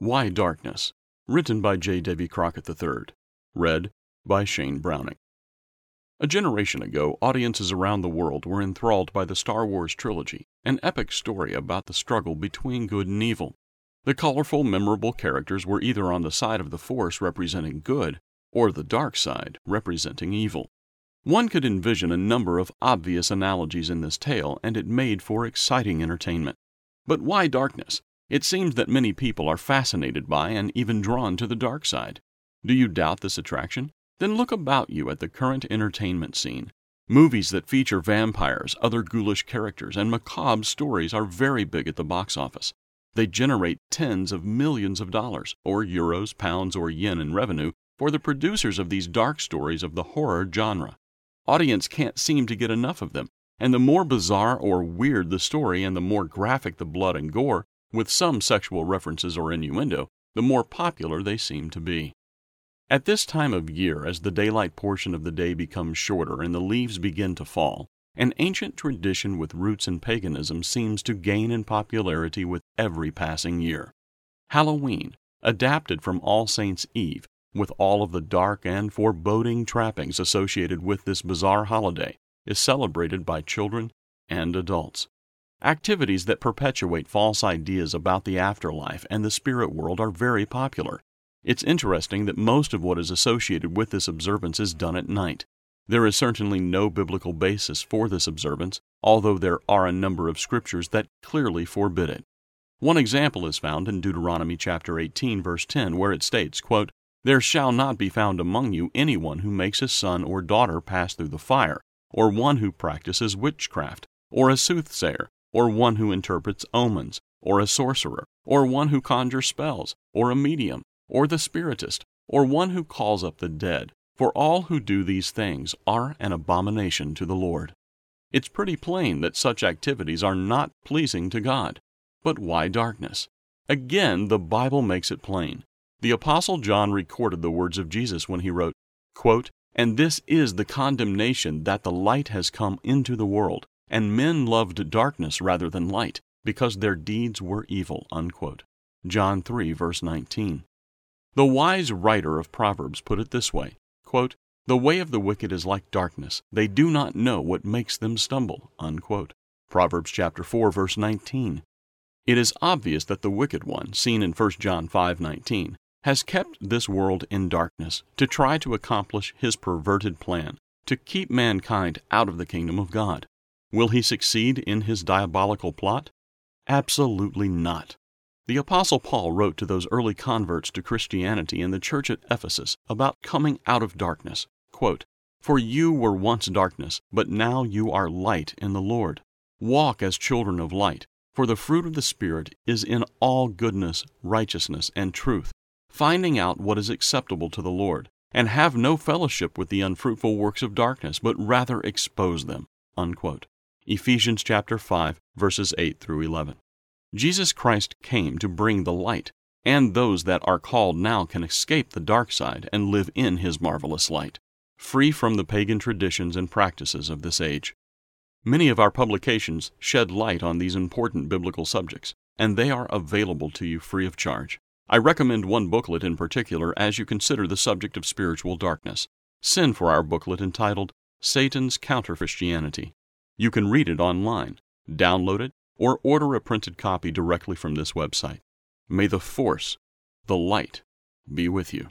Why Darkness? Written by J. Davy Crockett III. Read by Shane Browning. A generation ago, audiences around the world were enthralled by the Star Wars trilogy, an epic story about the struggle between good and evil. The colorful, memorable characters were either on the side of the Force representing good or the dark side representing evil. One could envision a number of obvious analogies in this tale, and it made for exciting entertainment. But why darkness? It seems that many people are fascinated by and even drawn to the dark side. Do you doubt this attraction? Then look about you at the current entertainment scene. Movies that feature vampires, other ghoulish characters, and macabre stories are very big at the box office. They generate tens of millions of dollars, or euros, pounds, or yen in revenue for the producers of these dark stories of the horror genre. Audience can't seem to get enough of them, and the more bizarre or weird the story and the more graphic the blood and gore, with some sexual references or innuendo, the more popular they seem to be. At this time of year, as the daylight portion of the day becomes shorter and the leaves begin to fall, an ancient tradition with roots in paganism seems to gain in popularity with every passing year. Halloween, adapted from All Saints' Eve, with all of the dark and foreboding trappings associated with this bizarre holiday, is celebrated by children and adults. Activities that perpetuate false ideas about the afterlife and the spirit world are very popular. It's interesting that most of what is associated with this observance is done at night. There is certainly no biblical basis for this observance, although there are a number of scriptures that clearly forbid it. One example is found in Deuteronomy chapter 18 verse 10 where it states, quote, "There shall not be found among you anyone who makes his son or daughter pass through the fire, or one who practices witchcraft, or a soothsayer, or one who interprets omens, or a sorcerer, or one who conjures spells, or a medium, or the spiritist, or one who calls up the dead, for all who do these things are an abomination to the Lord. It's pretty plain that such activities are not pleasing to God. But why darkness? Again, the Bible makes it plain. The Apostle John recorded the words of Jesus when he wrote, quote, And this is the condemnation that the light has come into the world, and men loved darkness rather than light, because their deeds were evil. Unquote. John 3, verse 19. The wise writer of Proverbs put it this way quote, The way of the wicked is like darkness. They do not know what makes them stumble. Unquote. Proverbs chapter 4, verse 19. It is obvious that the wicked one, seen in 1 John 5:19, has kept this world in darkness to try to accomplish his perverted plan to keep mankind out of the kingdom of God. Will he succeed in his diabolical plot? Absolutely not. The Apostle Paul wrote to those early converts to Christianity in the church at Ephesus about coming out of darkness. Quote, For you were once darkness, but now you are light in the Lord. Walk as children of light, for the fruit of the Spirit is in all goodness, righteousness, and truth, finding out what is acceptable to the Lord, and have no fellowship with the unfruitful works of darkness, but rather expose them. Unquote. Ephesians chapter 5 verses 8 through 11. Jesus Christ came to bring the light, and those that are called now can escape the dark side and live in his marvelous light, free from the pagan traditions and practices of this age. Many of our publications shed light on these important biblical subjects, and they are available to you free of charge. I recommend one booklet in particular as you consider the subject of spiritual darkness. Send for our booklet entitled Satan's Counter Christianity. You can read it online, download it, or order a printed copy directly from this website. May the force, the light, be with you.